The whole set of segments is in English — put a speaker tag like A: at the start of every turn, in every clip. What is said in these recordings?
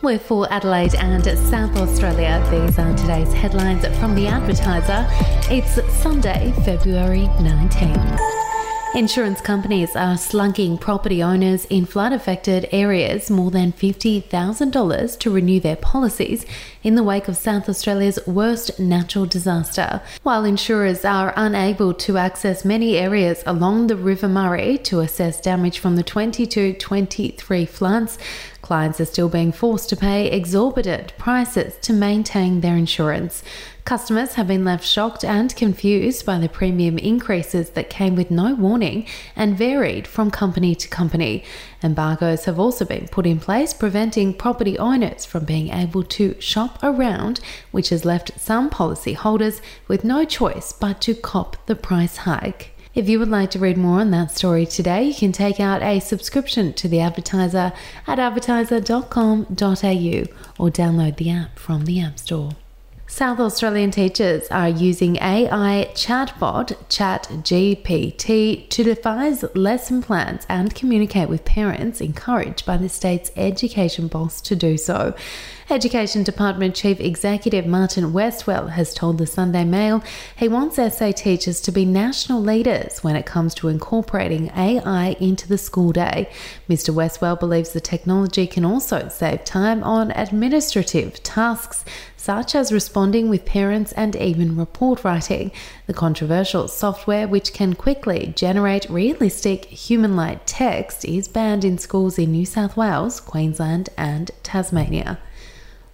A: We're for Adelaide and South Australia. These are today's headlines from the advertiser. It's Sunday, February 19th. Insurance companies are slugging property owners in flood affected areas more than $50,000 to renew their policies in the wake of South Australia's worst natural disaster. While insurers are unable to access many areas along the River Murray to assess damage from the 22 23 floods, clients are still being forced to pay exorbitant prices to maintain their insurance. Customers have been left shocked and confused by the premium increases that came with no warning and varied from company to company. Embargoes have also been put in place preventing property owners from being able to shop around, which has left some policyholders with no choice but to cop the price hike. If you would like to read more on that story today, you can take out a subscription to the advertiser at advertiser.com.au or download the app from the App Store. South Australian teachers are using AI chatbot ChatGPT to devise lesson plans and communicate with parents, encouraged by the state's education boss to do so. Education Department Chief Executive Martin Westwell has told the Sunday Mail he wants SA teachers to be national leaders when it comes to incorporating AI into the school day. Mr. Westwell believes the technology can also save time on administrative tasks such as responding with parents and even report writing. The controversial software, which can quickly generate realistic human like text, is banned in schools in New South Wales, Queensland, and Tasmania.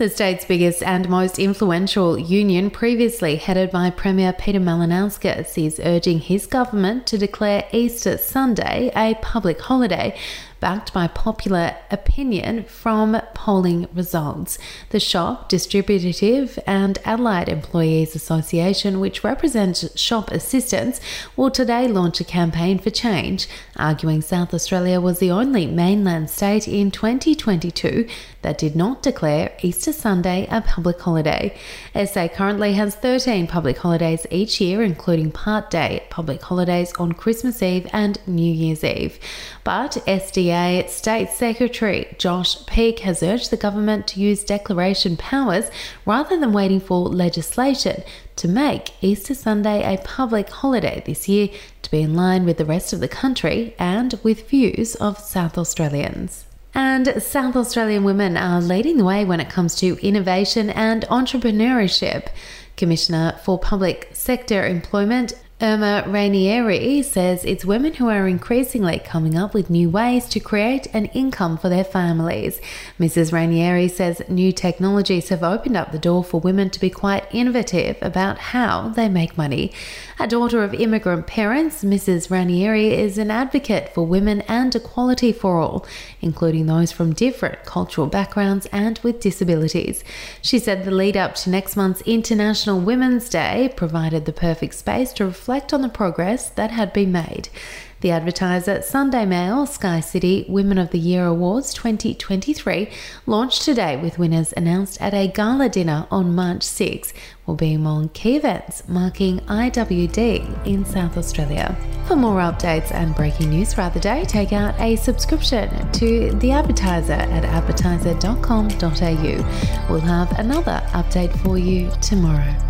A: The state's biggest and most influential union, previously headed by Premier Peter Malinauskas, is urging his government to declare Easter Sunday a public holiday backed by popular opinion from polling results. The shop, Distributive and Allied Employees Association, which represents shop assistants, will today launch a campaign for change, arguing South Australia was the only mainland state in 2022 that did not declare Easter Sunday a public holiday. SA currently has 13 public holidays each year, including part day public holidays on Christmas Eve and New Year's Eve. But SDA State Secretary Josh Peak has urged the government to use declaration powers rather than waiting for legislation to make Easter Sunday a public holiday this year to be in line with the rest of the country and with views of South Australians. And South Australian women are leading the way when it comes to innovation and entrepreneurship. Commissioner for Public Sector Employment, Erma Ranieri says it's women who are increasingly coming up with new ways to create an income for their families. Mrs. Rainieri says new technologies have opened up the door for women to be quite innovative about how they make money. A daughter of immigrant parents, Mrs. Ranieri is an advocate for women and equality for all, including those from different cultural backgrounds and with disabilities. She said the lead up to next month's International Women's Day provided the perfect space to reflect on the progress that had been made. The advertiser Sunday Mail Sky City Women of the Year Awards 2023 launched today with winners announced at a gala dinner on March 6 will be among key events marking IWD in South Australia. For more updates and breaking news throughout the day, take out a subscription to The Advertiser at advertiser.com.au. We'll have another update for you tomorrow.